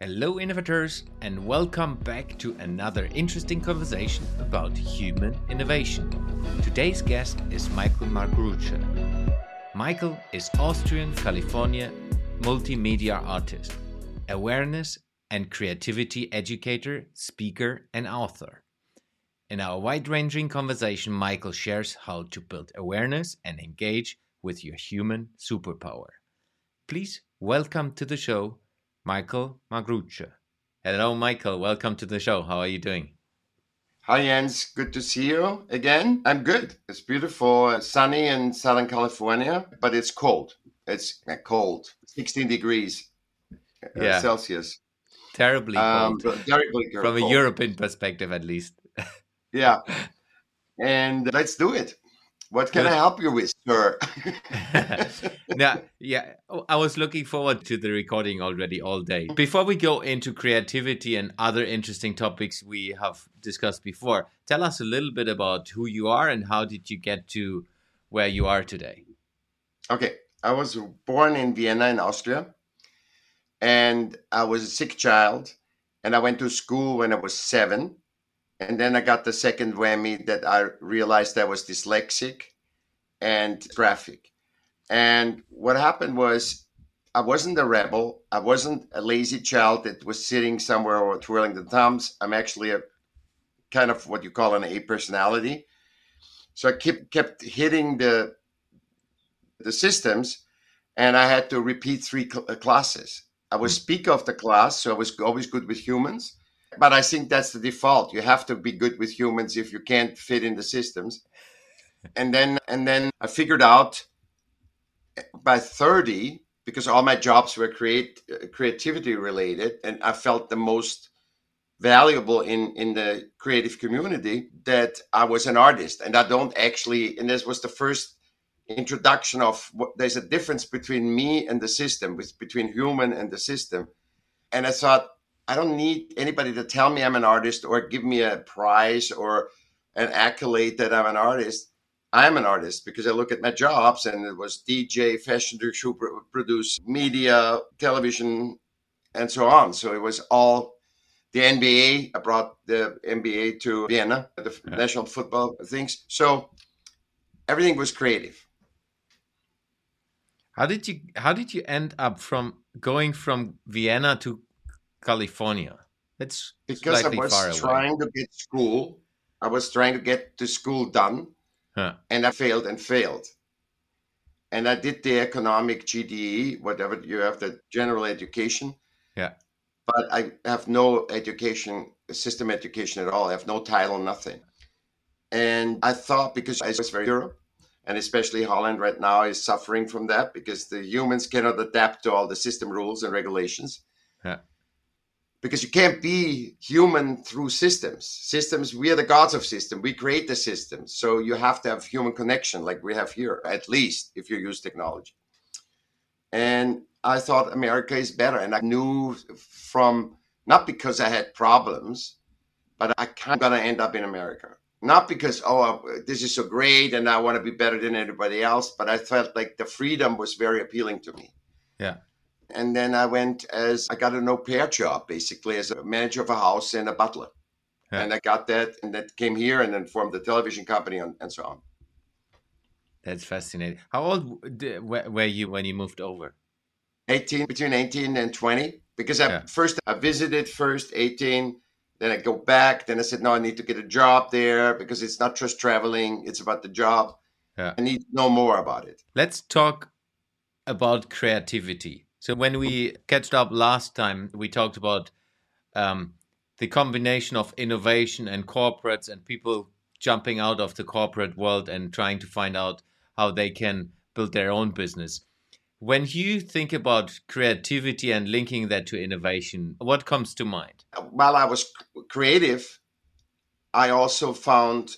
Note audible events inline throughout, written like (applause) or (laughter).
Hello, innovators, and welcome back to another interesting conversation about human innovation. Today's guest is Michaell Magrutsche. Michaell is Austrian California multimedia artist, awareness and creativity educator, speaker, and author. In our wide ranging conversation, Michaell shares how to build awareness and engage with your human superpower. Please welcome to the show Michaell Magrutsche. Hello, Michaell. Welcome to the show. How are you doing? Hi, Jens. Good to see you again. I'm good. It's beautiful, sunny in Southern California, but it's cold. It's uh, cold, 16 degrees uh, yeah. Celsius. Terribly um, cold. terribly cold. From a European perspective, at least. (laughs) yeah. And let's do it. What can I help you with, sir? (laughs) now, yeah, I was looking forward to the recording already all day. Before we go into creativity and other interesting topics we have discussed before, tell us a little bit about who you are and how did you get to where you are today? Okay, I was born in Vienna in Austria and I was a sick child and I went to school when I was 7 and then I got the second whammy that I realized I was dyslexic and graphic. And what happened was I wasn't a rebel. I wasn't a lazy child that was sitting somewhere or twirling the thumbs. I'm actually a kind of what you call an A personality. So I kept kept hitting the the systems, and I had to repeat three cl- classes. I was hmm. speaker of the class, so I was always good with humans but I think that's the default. You have to be good with humans if you can't fit in the systems. And then and then I figured out by 30 because all my jobs were create creativity related and I felt the most valuable in in the creative community that I was an artist and I don't actually and this was the first introduction of what there's a difference between me and the system with between human and the system and I thought I don't need anybody to tell me I'm an artist or give me a prize or an accolade that I'm an artist. I'm an artist because I look at my jobs and it was DJ, fashion show produce, media, television, and so on. So it was all the NBA. I brought the NBA to Vienna, the yeah. national football things. So everything was creative. How did you How did you end up from going from Vienna to California. It's because I was trying to get school. I was trying to get the school done, huh. and I failed and failed. And I did the economic GDE, whatever you have, the general education. Yeah. But I have no education, system education at all. I have no title, nothing. And I thought because I was very Europe, and especially Holland right now is suffering from that because the humans cannot adapt to all the system rules and regulations. Yeah because you can't be human through systems. Systems we are the gods of system we create the systems. So you have to have human connection like we have here at least if you use technology. And i thought america is better. And i knew from not because i had problems but i kind of gonna end up in america. Not because oh uh, this is so great and i want to be better than everybody else but i felt like the freedom was very appealing to me. Yeah and then I went as I got an au pair job, basically as a manager of a house and a butler. Yeah. And I got that, and that came here, and then formed the television company, and, and so on. That's fascinating. How old were you when you moved over? 18, between 18 and 20. Because I yeah. first I visited first 18, then I go back. Then I said, no, I need to get a job there because it's not just traveling; it's about the job. Yeah. I need to know more about it. Let's talk about creativity. So when we catched up last time, we talked about um, the combination of innovation and corporates and people jumping out of the corporate world and trying to find out how they can build their own business. When you think about creativity and linking that to innovation, what comes to mind? While I was creative, I also found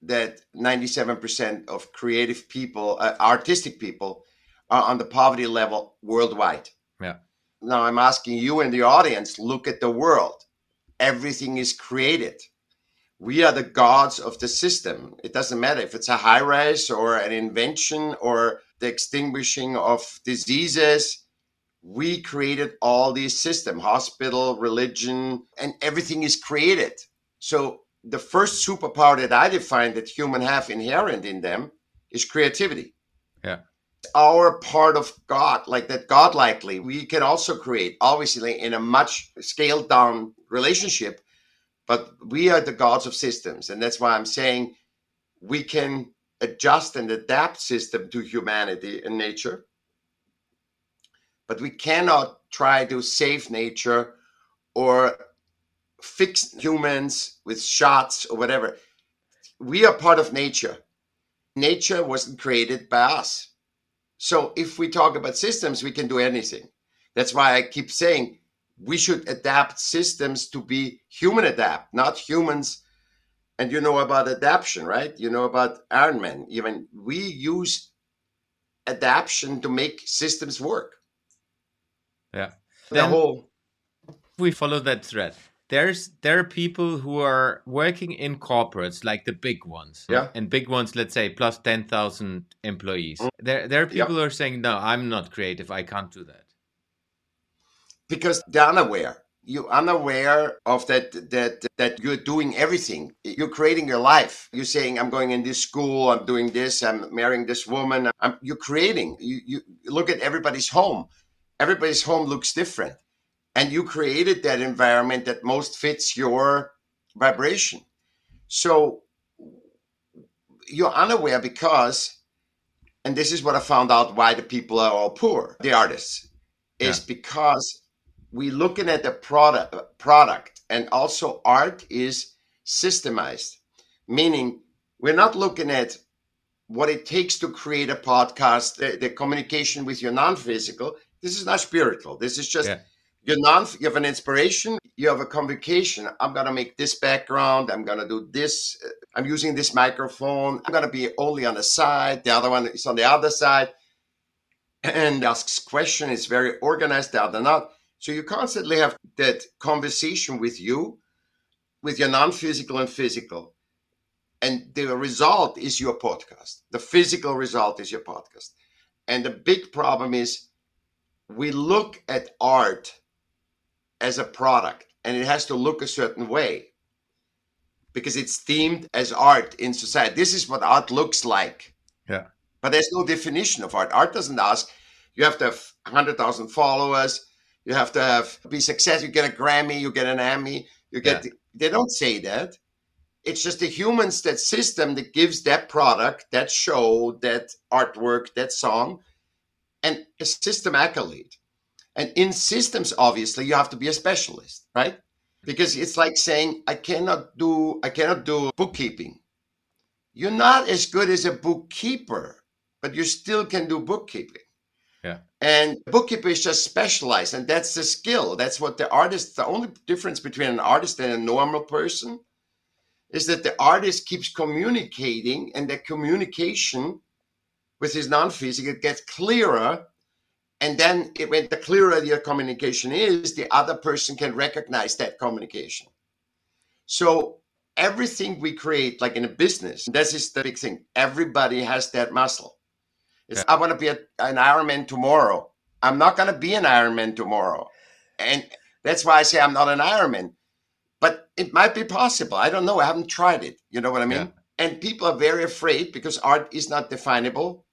that 97% of creative people, uh, artistic people, are on the poverty level worldwide. Now I'm asking you and the audience look at the world. Everything is created. We are the gods of the system. It doesn't matter if it's a high rise or an invention or the extinguishing of diseases. we created all these systems hospital religion and everything is created so the first superpower that i define that human have inherent in them is creativity yeah our part of god like that god likely we can also create obviously in a much scaled down relationship but we are the gods of systems and that's why i'm saying we can adjust and adapt system to humanity and nature but we cannot try to save nature or fix humans with shots or whatever. We are part of nature. Nature wasn't created by us. So if we talk about systems, we can do anything. That's why I keep saying we should adapt systems to be human adapt, not humans. And you know about adaptation, right? You know about Iron Man. Even we use adaptation to make systems work. Yeah. The Then whole we follow that thread. There's there are people who are working in corporates like the big ones. Yeah. And big ones, let's say plus ten thousand employees. Mm. There there are Yeah. people who are saying, No, I'm not creative, I can't do that. because they're unaware. You're unaware of that that that you're doing everything. You're creating your life. You're saying, "I'm going in this school. I'm doing this. I'm marrying this woman." I'm, you're creating. You, you look at everybody's home. Everybody's home looks different, and you created that environment that most fits your vibration. So you're unaware because, and this is what I found out why the people are all poor, the artists, is because we're looking at the product product and also art is systemized meaning we're not looking at what it takes to create a podcast the, the communication with your non-physical this is not spiritual this is just Yeah. Your non you have an inspiration you have a convocation i'm gonna make this background i'm gonna do this uh, i'm using this microphone i'm gonna be only on the side the other one is on the other side and asks question is very organized the other not so you constantly have that conversation with you, with your non-physical and physical. And the result is your podcast. The physical result is your podcast. And the big problem is we look at art as a product and it has to look a certain way because it's themed as art in society. This is what art looks like. Yeah. But there's no definition of art. Art doesn't ask, you have to have 100,000 followers you have to have be successful. You get a Grammy, you get an Emmy, you get. Yeah. They don't say that. It's just the humans, that system that gives that product, that show, that artwork, that song, and a system accolade. And in systems, obviously, you have to be a specialist, right? Because it's like saying, I cannot do, I cannot do bookkeeping. You're not as good as a bookkeeper, but you still can do bookkeeping. And bookkeeper is just specialized, and that's the skill. That's what the artist. The only difference between an artist and a normal person is that the artist keeps communicating, and the communication with his non-physical gets clearer. And then, it, when the clearer your communication is, the other person can recognize that communication. So everything we create, like in a business, this is the big thing. Everybody has that muscle. It's, I want to be a, an Ironman tomorrow. I'm not going to be an Ironman tomorrow. And that's why I say I'm not an Ironman. But it might be possible. I don't know. I haven't tried it. You know what I mean? Yeah. And people are very afraid because art is not definable.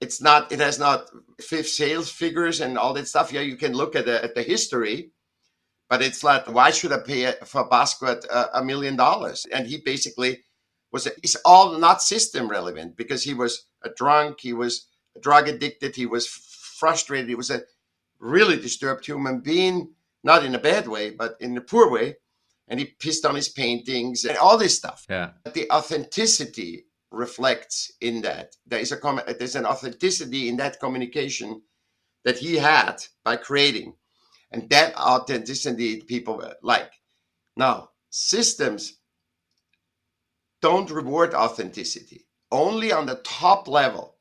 It's not, it has not fifth sales figures and all that stuff. Yeah, you can look at the, at the history, but it's like, why should I pay for Basquiat a, a million dollars? And he basically was, it's all not system relevant because he was a drunk, he was drug addicted, he was frustrated, he was a really disturbed human being, not in a bad way, but in a poor way. And he pissed on his paintings and all this stuff. Yeah. But the authenticity reflects in that. There is a there's an authenticity in that communication that he had by creating, and that authenticity people like. Now systems don't reward authenticity only on the top level.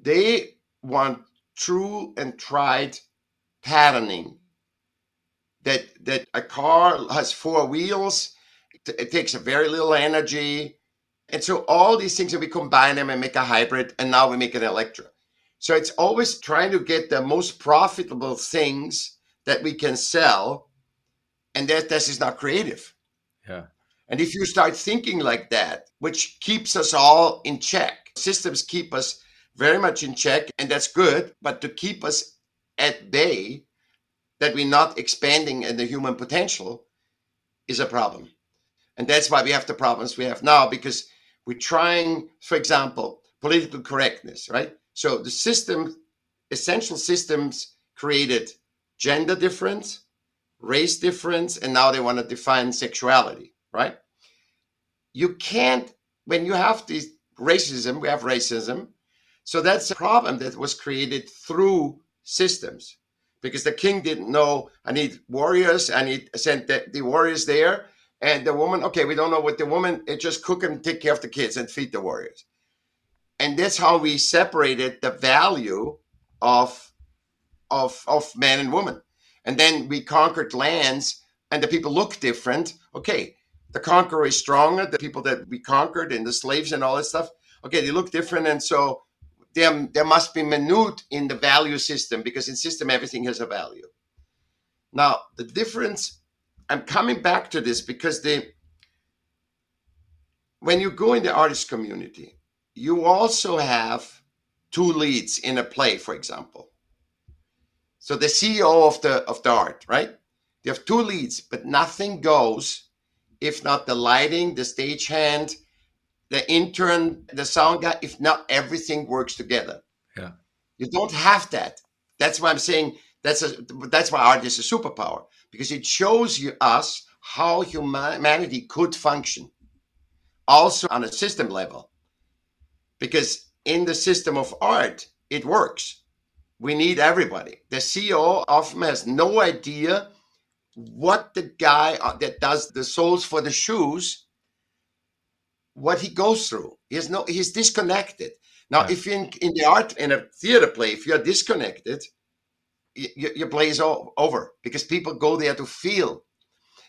They want true and tried patterning. That that a car has four wheels, it takes a very little energy, and so all these things, and we combine them and make a hybrid, and now we make an Electra. So it's always trying to get the most profitable things that we can sell, and that this is not creative. Yeah. And if you start thinking like that, which keeps us all in check, systems keep us very much in check, and that's good. But to keep us at bay, that we're not expanding in the human potential is a problem. And that's why we have the problems we have now because we're trying, for example, political correctness, right? So the system, essential systems created gender difference, race difference, and now they want to define sexuality, right? You can't, when you have this racism, we have racism. So that's a problem that was created through systems because the king didn't know I need warriors, I need sent the, the warriors there. And the woman, okay, we don't know what the woman, it just cook and take care of the kids and feed the warriors. And that's how we separated the value of of of man and woman. And then we conquered lands and the people look different. Okay, the conqueror is stronger, the people that we conquered and the slaves and all that stuff. Okay, they look different. And so there, there must be minute in the value system because in system everything has a value. Now, the difference, I'm coming back to this because the when you go in the artist community, you also have two leads in a play, for example. So the CEO of the of the art, right? You have two leads, but nothing goes if not the lighting, the stagehand, the intern, the sound guy, if not everything works together. Yeah. You don't have that. That's why I'm saying that's a that's why art is a superpower because it shows you us how humanity could function also on a system level because in the system of art it works we need everybody the ceo often has no idea what the guy uh, that does the soles for the shoes what he goes through. He's no he's disconnected. Now, right. if in in the art in a theater play, if you're disconnected, your play is all over because people go there to feel,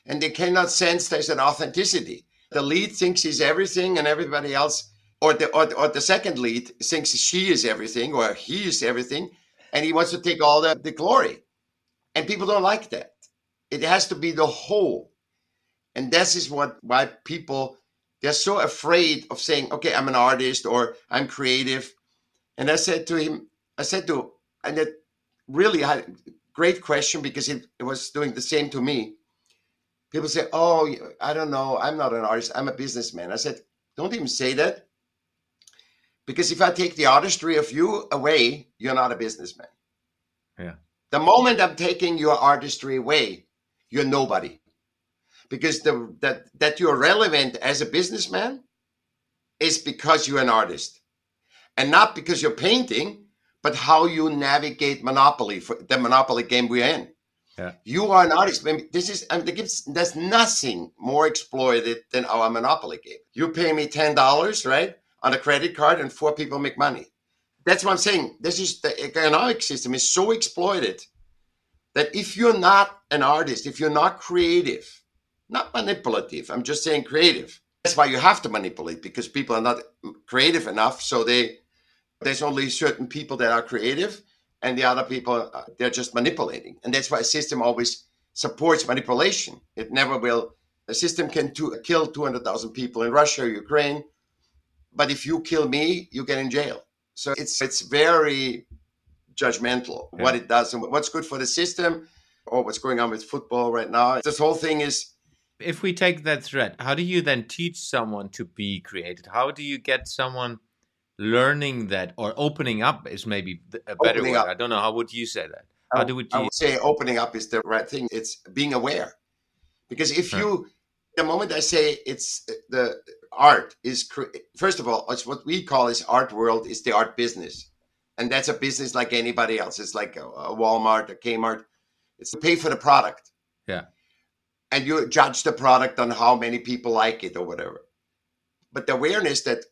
and they cannot sense there's an authenticity. The lead thinks he's everything, and everybody else, or the or, or the second lead thinks she is everything or he is everything, and he wants to take all the, the glory, and people don't like that. It has to be the whole, and this is what why people they're so afraid of saying, okay, I'm an artist or I'm creative. And I said to him, I said to, and really great question because it, it was doing the same to me. People say, oh, I don't know, I'm not an artist, I'm a businessman. I said, don't even say that. Because if I take the artistry of you away, you're not a businessman. Yeah. The moment I'm taking your artistry away, you're nobody because the that that you're relevant as a businessman is because you're an artist and not because you're painting but how you navigate monopoly for the monopoly game we're in yeah. you are an artist this is I mean, there's nothing more exploited than our monopoly game you pay me $10 right on a credit card and four people make money that's what i'm saying this is the economic system is so exploited that if you're not an artist if you're not creative not manipulative. I'm just saying creative. That's why you have to manipulate because people are not creative enough. So they there's only certain people that are creative, and the other people uh, they're just manipulating. And that's why a system always supports manipulation. It never will. A system can to, kill 200,000 people in Russia, or Ukraine, but if you kill me, you get in jail. So it's it's very judgmental yeah. what it does and what's good for the system or what's going on with football right now. This whole thing is if we take that thread, how do you then teach someone to be creative? How do you get someone learning that or opening up is maybe a better opening word. Up. I don't know. How would you say that? How do we? I would say opening up is the right thing. It's being aware, because if you, the moment I say it's uh, the art is first of all, it's what we call is art world is the art business, and that's a business like anybody else. It's like a, a Walmart, a Kmart. It's to pay for the product. Yeah and you judge the product on how many people like it or whatever. But the awareness that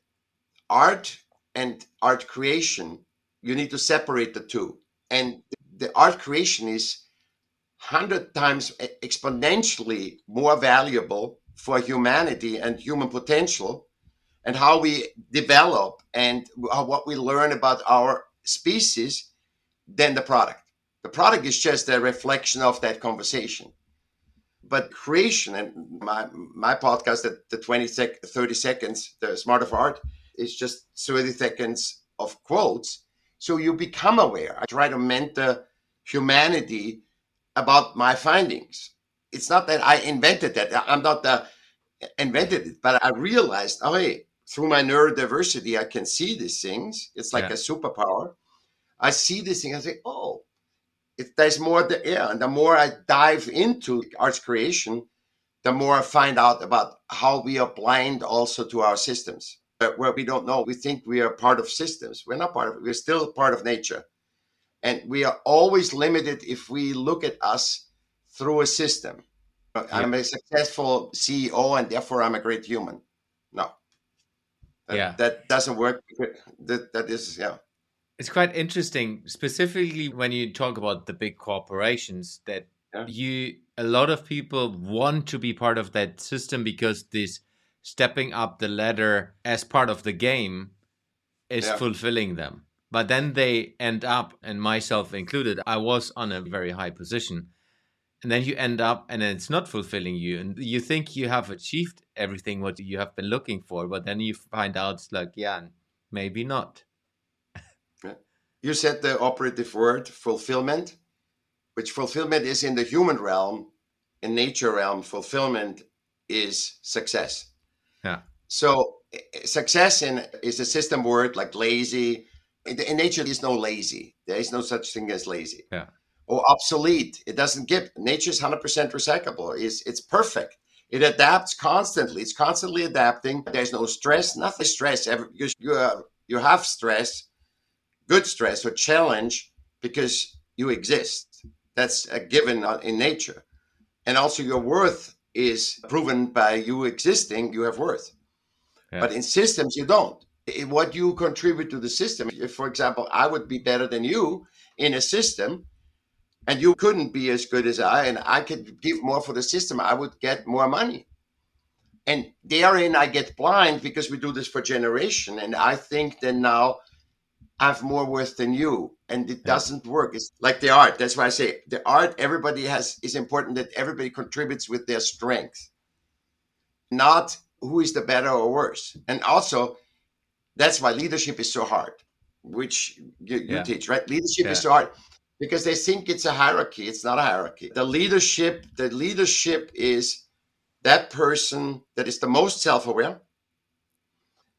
art and art creation, you need to separate the two. And the art creation is 100 times eh, exponentially more valuable for humanity and human potential and how we develop and what we learn about our species than the product. The product is just a reflection of that conversation. But creation and my my podcast at the 20 sec, 30 seconds, the smart of art, is just 30 seconds of quotes. So you become aware. I try to mentor humanity about my findings. It's not that I invented that. I'm not the invented it, but I realized, oh, hey, through my neurodiversity, I can see these things. It's like yeah. a superpower. I see this thing. I say, oh, it, there's more there. Yeah. And the more I dive into arts creation, the more I find out about how we are blind also to our systems, where we don't know. We think we are part of systems. We're not part of. it. We're still part of nature, and we are always limited if we look at us through a system. Yeah. I'm a successful CEO, and therefore I'm a great human. No, that, yeah, that doesn't work. That that is yeah. It's quite interesting, specifically when you talk about the big corporations, that yeah. you a lot of people want to be part of that system because this stepping up the ladder as part of the game is yeah. fulfilling them. But then they end up, and myself included, I was on a very high position. And then you end up, and it's not fulfilling you. And you think you have achieved everything what you have been looking for, but then you find out it's like, yeah, maybe not you said the operative word fulfillment, which fulfillment is in the human realm, in nature realm, fulfillment is success. Yeah. So success in is a system word like lazy. In, in nature, there's no lazy. There is no such thing as lazy. Yeah. Or obsolete. It doesn't give. Nature is 100% recyclable. It's, it's perfect. It adapts constantly. It's constantly adapting. There's no stress, nothing stress. Ever, because you, uh, you have stress good stress or challenge because you exist. That's a given in nature. And also, your worth is proven by you existing, you have worth. Yeah. But in systems, you don't. What you contribute to the system, if, for example, I would be better than you in a system, and you couldn't be as good as I, and I could give more for the system, I would get more money. And therein, I get blind because we do this for generation. And I think that now have more worth than you and it doesn't work. It's like the art. That's why i say the art everybody has is important that everybody contributes with their strength. Not who is the better or worse. And also that's why leadership is so hard which you, you yeah. teach right? Leadership yeah. is so hard because they think it's a hierarchy. It's not a hierarchy. The leadership the leadership is that person that is the most self-aware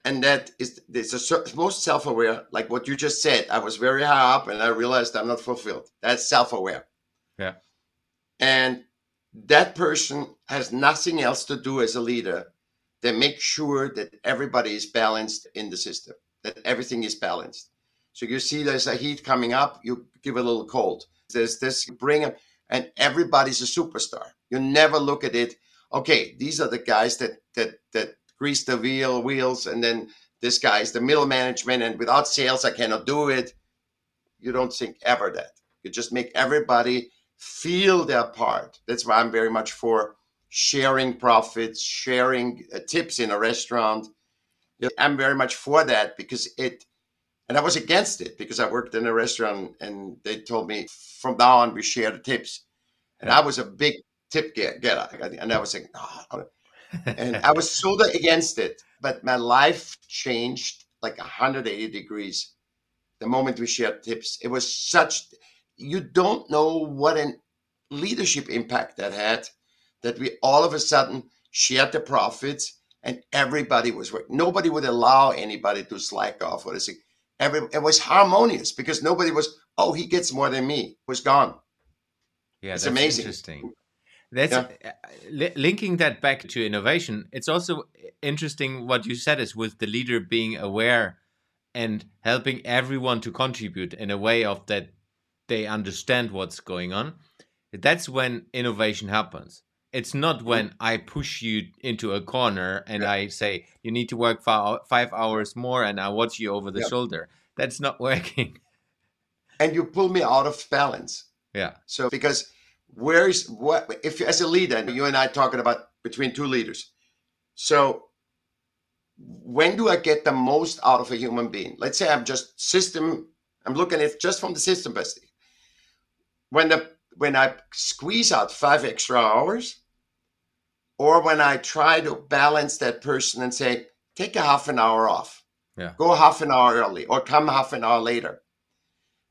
and that is it's a most self-aware like what you just said. I was very high up and i realized i'm not fulfilled. That's self-aware. Yeah. And that person has nothing else to do as a leader than make sure that everybody is balanced in the system that everything is balanced. So you see there's a heat coming up you give a little cold. There's this bring them and everybody's a superstar. You never look at it okay these are the guys that that that grease the wheel wheels, and then this guy is the middle management, and without sales, I cannot do it. You don't think ever that. You just make everybody feel their part. That's why I'm very much for sharing profits, sharing uh, tips in a restaurant. I'm very much for that because it, and I was against it because I worked in a restaurant and they told me from now on we share the tips. And I was a big tip getter. And I was like, oh, and I was so against it. But my life changed like 180 degrees the moment we shared tips. It was such, you don't know what an leadership impact that had that we all of a sudden shared the profits and everybody was working. Nobody would allow anybody to slack off or anything. Every, it was harmonious because nobody was, oh, he gets more than me. It was gone. Yeah, it's amazing. Interesting. That's yeah. Uh, li linking that back to innovation. It's also interesting what you said is with the leader being aware and helping everyone to contribute in a way of that they understand what's going on. That's when innovation happens. It's not mm-hmm. when I push you into a corner and yeah. I say you need to work five hours more and I watch you over the yeah. shoulder. That's not (laughs) working. And you pull me out of balance. Yeah. So because where's what if as a leader you and i talking about between two leaders so when do i get the most out of a human being let's say i'm just system I'm looking at just from the system perspective. When the when I squeeze out five extra hours, or when I try to balance that person and say, take a half an hour off, Yeah. go half an hour early, or come half an hour later.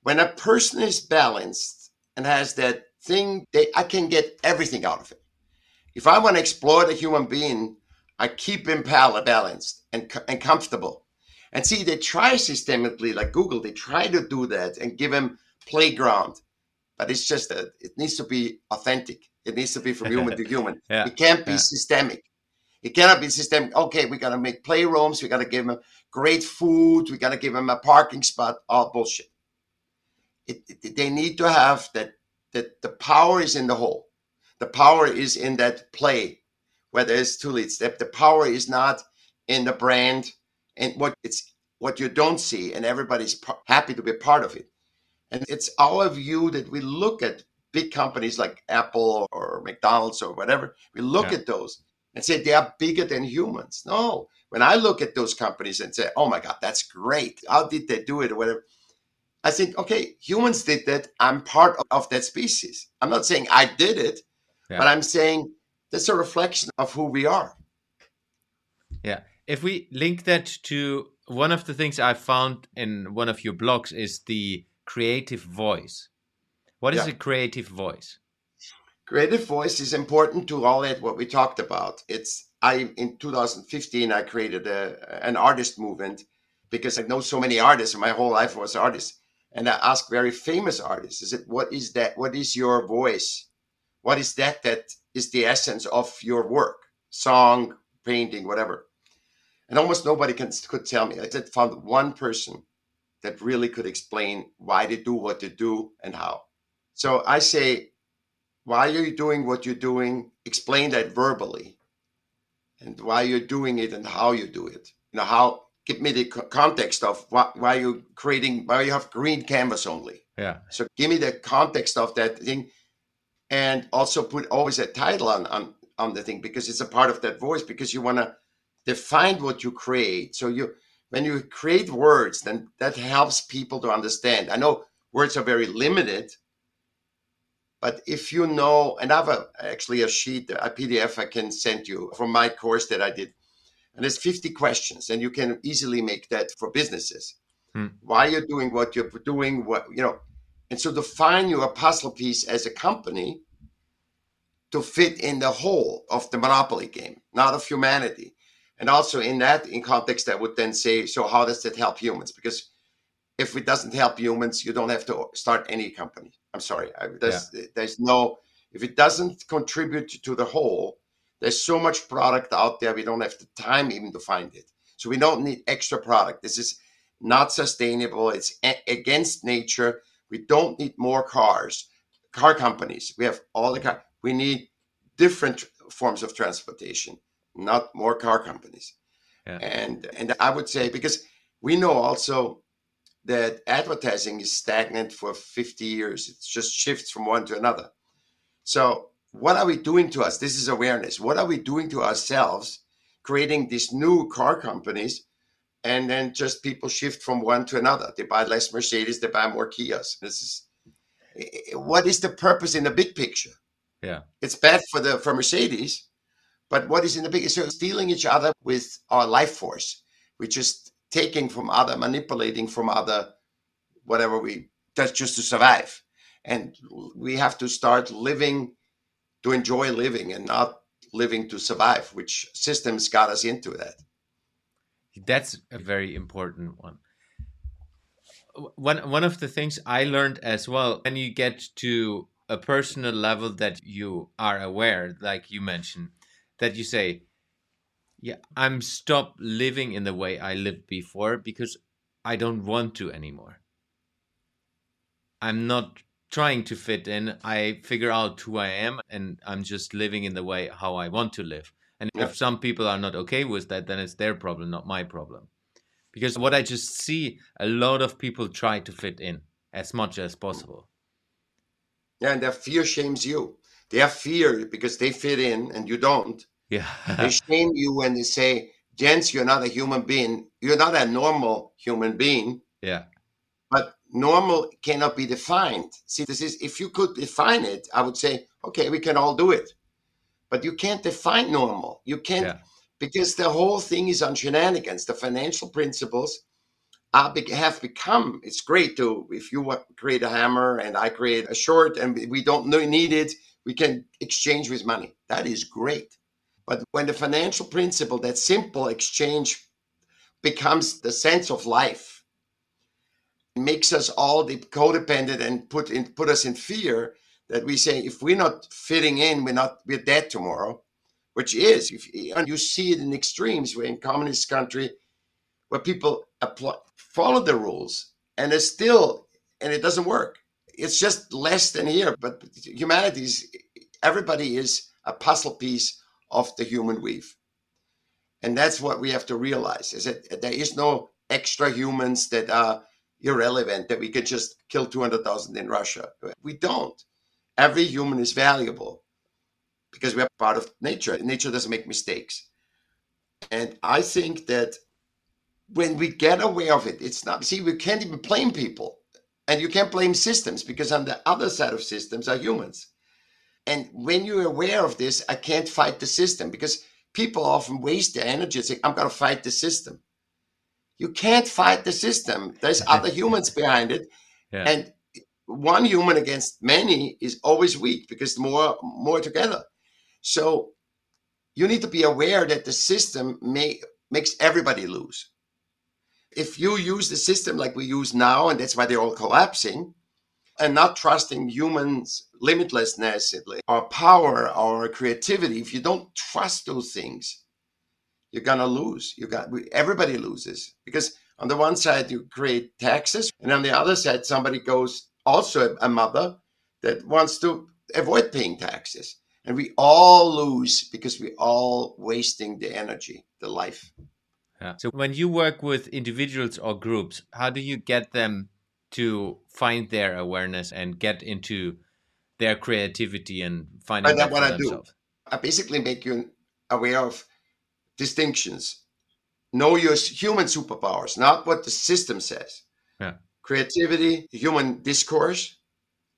When a person is balanced and has that thing, they, I can get everything out of it. If I want to explore the human being, I keep him pal- balanced and, and comfortable. And see, they try systemically, like Google, they try to do that and give him playground. But it's just that it needs to be authentic. It needs to be from human to (laughs) human. Yeah, It can't be yeah. systemic. It cannot be systemic. Okay, we got to make playrooms. We got to give him great food. We got to give him a parking spot. All bullshit. It, it- they need to have that. That the power is in the whole. The power is in that play, where there's two leads. That the power is not in the brand and what it's what you don't see, and everybody's happy to be part of it. And it's our view that we look at big companies like Apple or McDonald's or whatever. We look Yeah. at those and say they are bigger than humans. No, when I look at those companies and say, "Oh my God, that's great! How did they do it?" or whatever, I think, okay, humans did that. I'm part of, of that species. I'm not saying I did it, Yeah. but I'm saying that's a reflection of who we are. Yeah. If we link that to one of the things I found in one of your blogs is the creative voice. What is Yeah. a creative voice? Creative voice is important to all that what we talked about. It's I in 2015 I created a, an artist movement because I know so many artists and my whole life was artists. And I ask very famous artists, is it what is that? What is your voice? What is that that is the essence of your work? Song, painting, whatever. And almost nobody can could tell me. I just found one person that really could explain why they do what they do and how. So I say why are you doing what you're doing explain that verbally and why you're doing it and how you do it you know how give me the context of why, why you're creating why you have green canvas only. Yeah. so give me the context of that thing and also put always a title on on, on the thing because it's a part of that voice because you want to define what you create. So you when you create words then that helps people to understand. I know words are very limited but if you know, and I have a, actually a sheet, a PDF I can send you from my course that I did, and there's 50 questions, and you can easily make that for businesses. Hmm. Why you're doing what you're doing, what you know, and so define your puzzle piece as a company to fit in the whole of the monopoly game, not of humanity. And also in that, in context, I would then say, so how does that help humans? Because if it doesn't help humans, you don't have to start any company. I'm sorry. I, there's, there's no, if it doesn't contribute to the whole, there's so much product out there, we don't have the time even to find it. So we don't need extra product. This is not sustainable. It's a- against nature. We don't need more cars, car companies. We have all the car. We need different forms of transportation, not more car companies. Yeah. And and I would say because we know also that advertising is stagnant for 50 years. It just shifts from one to another. So, what are we doing to us? This is awareness. What are we doing to ourselves, creating these new car companies, and then just people shift from one to another? They buy less Mercedes, they buy more Kias. This is what is the purpose in the big picture? Yeah. It's bad for the for Mercedes, but what is in the big? Picture? So stealing each other with our life force. We're just taking from other, manipulating from other, whatever we that's just to survive. And we have to start living to enjoy living and not living to survive, which systems got us into that. That's a very important one. One one of the things I learned as well, when you get to a personal level that you are aware, like you mentioned, that you say, "Yeah, I'm stop living in the way I lived before because I don't want to anymore. I'm not trying to fit in. I figure out who I am, and I'm just living in the way how I want to live." And Yeah. if some people are not okay with that, then it's their problem, not my problem. Because what I just see, a lot of people try to fit in as much as possible. Yeah, and their fear shames you. They have fear because they fit in and you don't. Yeah. They (laughs) shame you when they say, Jens, you're not a human being. You're not a normal human being. yeah. Normal cannot be defined. See, this is if you could define it, I would say, okay, we can all do it. But you can't define normal. You can't yeah. because the whole thing is on shenanigans. The financial principles are, have become. It's great to if you create a hammer and I create a short and we don't need it, we can exchange with money. That is great. But when the financial principle, that simple exchange, becomes the sense of life makes us all the codependent and put in put us in fear that we say if we're not fitting in, we're not we're dead tomorrow, which is if and you see it in extremes where in communist country where people apply, follow the rules and it's still and it doesn't work. It's just less than here, but humanity is everybody is a puzzle piece of the human weave. And that's what we have to realize is that there is no extra humans that are irrelevant that we could just kill 200,000 in Russia. We don't. Every human is valuable because we are part of nature. Nature doesn't make mistakes. And I think that when we get aware of it, it's not, see, we can't even blame people. And you can't blame systems because on the other side of systems are humans. And when you're aware of this, I can't fight the system because people often waste their energy and say, I'm going to fight the system. You can't fight the system. There's (laughs) other humans behind it. Yeah. And one human against many is always weak because more more together. So you need to be aware that the system may makes everybody lose. If you use the system like we use now, and that's why they're all collapsing, and not trusting humans' limitlessness, our power, our creativity, if you don't trust those things, you're gonna lose. You got everybody loses because on the one side you create taxes, and on the other side somebody goes also a mother that wants to avoid paying taxes, and we all lose because we all wasting the energy, the life. Yeah. So when you work with individuals or groups, how do you get them to find their awareness and get into their creativity and finding that's what I do. I basically make you aware of distinctions. Know your human superpowers, not what the system says. Yeah. Creativity, human discourse,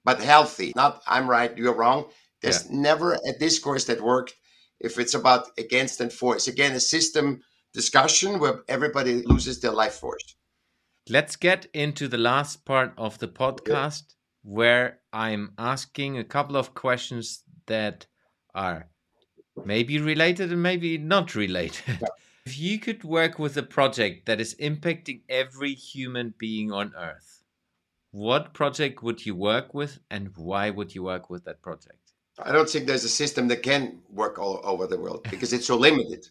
but healthy. Not I'm right, you're wrong. There's yeah. never a discourse that worked if it's about against and for. It's again a system discussion where everybody loses their life force. Let's get into the last part of the podcast yeah. where I'm asking a couple of questions that are maybe related and maybe not related. Yeah. (laughs) If you could work with a project that is impacting every human being on earth, what project would you work with and why would you work with that project? I don't think there's a system that can work all over the world (laughs) because it's so limited.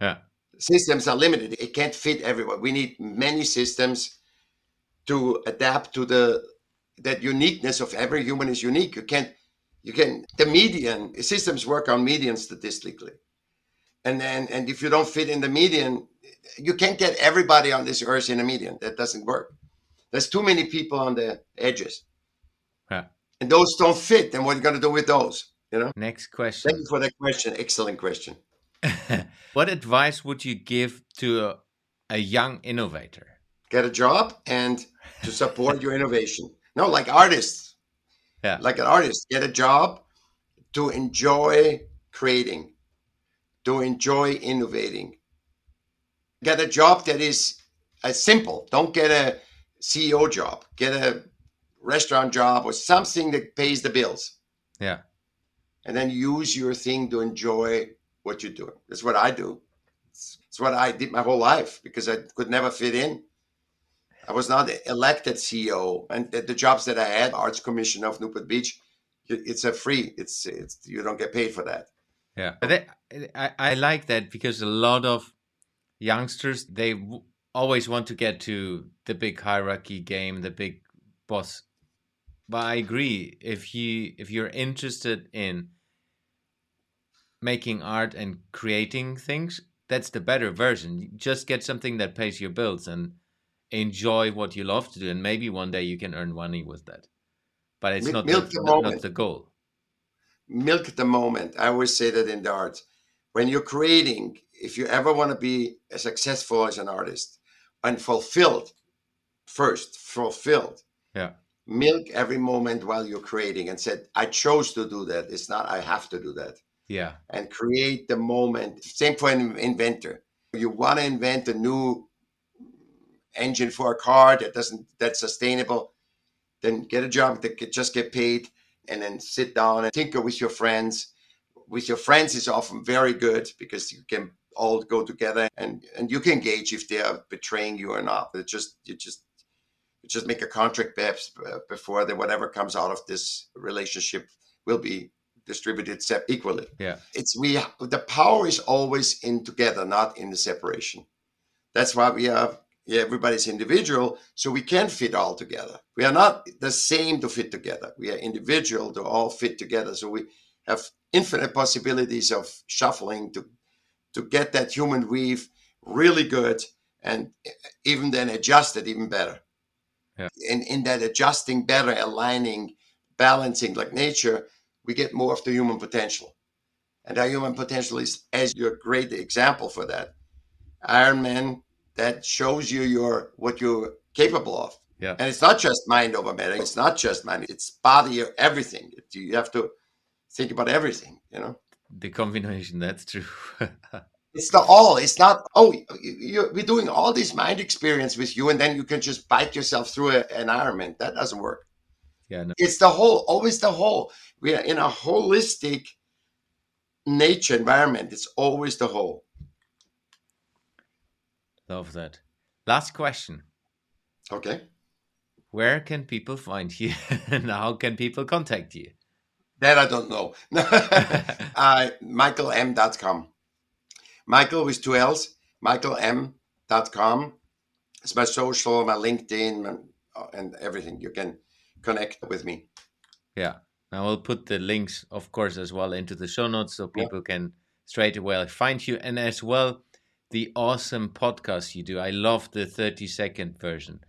Yeah. Systems are limited. It can't fit everyone. We need many systems to adapt to the that uniqueness of every human is unique. You can't you can the median systems work on median statistically. And then and if you don't fit in the median you can't get everybody on this earth in a median. That doesn't work. There's too many people on the edges. Yeah. and those don't fit then what are you going to do with those you know? Next question. Thank you for that question. Excellent question. (laughs) What advice would you give to a, a young innovator? Get a job and to support your innovation. No like artists yeah. like an artist, get a job to enjoy creating, to enjoy innovating. Get a job that is uh, simple. Don't get a CEO job. Get a restaurant job or something that pays the bills. Yeah. And then use your thing to enjoy what you're doing. That's what I do. It's, it's what I did my whole life because I could never fit in. I was not elected CEO, and the, the jobs that I had, Arts Commission of Newport Beach, it's a free. It's it's you don't get paid for that. Yeah, but that, I I like that because a lot of youngsters they w- always want to get to the big hierarchy game, the big boss. But I agree if you if you're interested in making art and creating things, that's the better version. You just get something that pays your bills and enjoy what you love to do, and maybe one day you can earn money with that. But it's not the, the not, not the goal. Milk the moment. I always say that in the art. When you're creating, if you ever want to be as successful as an artist and fulfilled, first fulfilled, Yeah. Milk every moment while you're creating and said, I chose to do that. It's not I have to do that. Yeah. And create the moment. Same for an inventor. You want to invent a new engine for a car that doesn't that's sustainable, then get a job that just get paid and then sit down and tinker with your friends. With your friends is often very good because you can all go together and and you can gauge if they are betraying you or not. It just you just you just make a contract perhaps uh, before that whatever comes out of this relationship will be distributed equally. Yeah, it's we the power is always in together, not in the separation. That's why we have yeah, everybody's individual, so we can't fit all together. We are not the same to fit together. We are individual to all fit together. So we have infinite possibilities of shuffling to to get that human weave really good and even then adjust it even better. Yeah. In in that adjusting better, aligning, balancing like nature, we get more of the human potential. And our human potential is as your great example for that. Iron Man that shows you your what you're capable of. Yeah. And it's not just mind over matter. It's not just mind. It's body, everything. You have to think about everything. You know. The combination. That's true. (laughs) it's the all. It's not. Oh, you, we're doing all this mind experience with you, and then you can just bite yourself through an Ironman. That doesn't work. Yeah. No. It's the whole. Always the whole. We are in a holistic nature environment. It's always the whole. Love that. Last question. Okay. Where can people find you (laughs) and how can people contact you? That I don't know. (laughs) uh, MichaellM.com. Michaell with two L's, MichaellM.com. It's my social, my LinkedIn, and, uh, and everything. You can connect with me. Yeah. I will put the links, of course, as well into the show notes so people yeah. can straight away find you. And as well, the awesome podcast you do. I love the 30 second version.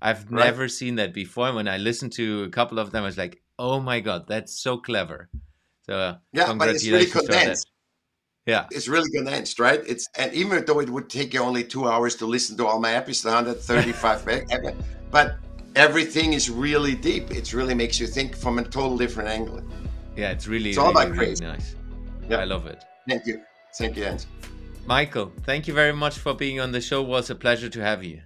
I've right. never seen that before. When I listened to a couple of them, I was like, oh my God, that's so clever. So, uh, yeah, but it's really condensed. Yeah. It's really condensed, right? It's and even though it would take you only two hours to listen to all my episodes, (laughs) 135 but everything is really deep. It really makes you think from a total different angle. Yeah, it's really, it's all really, about really nice. Yeah. I love it. Thank you. Thank you, Jens. Michaell, thank you very much for being on the show. It was a pleasure to have you.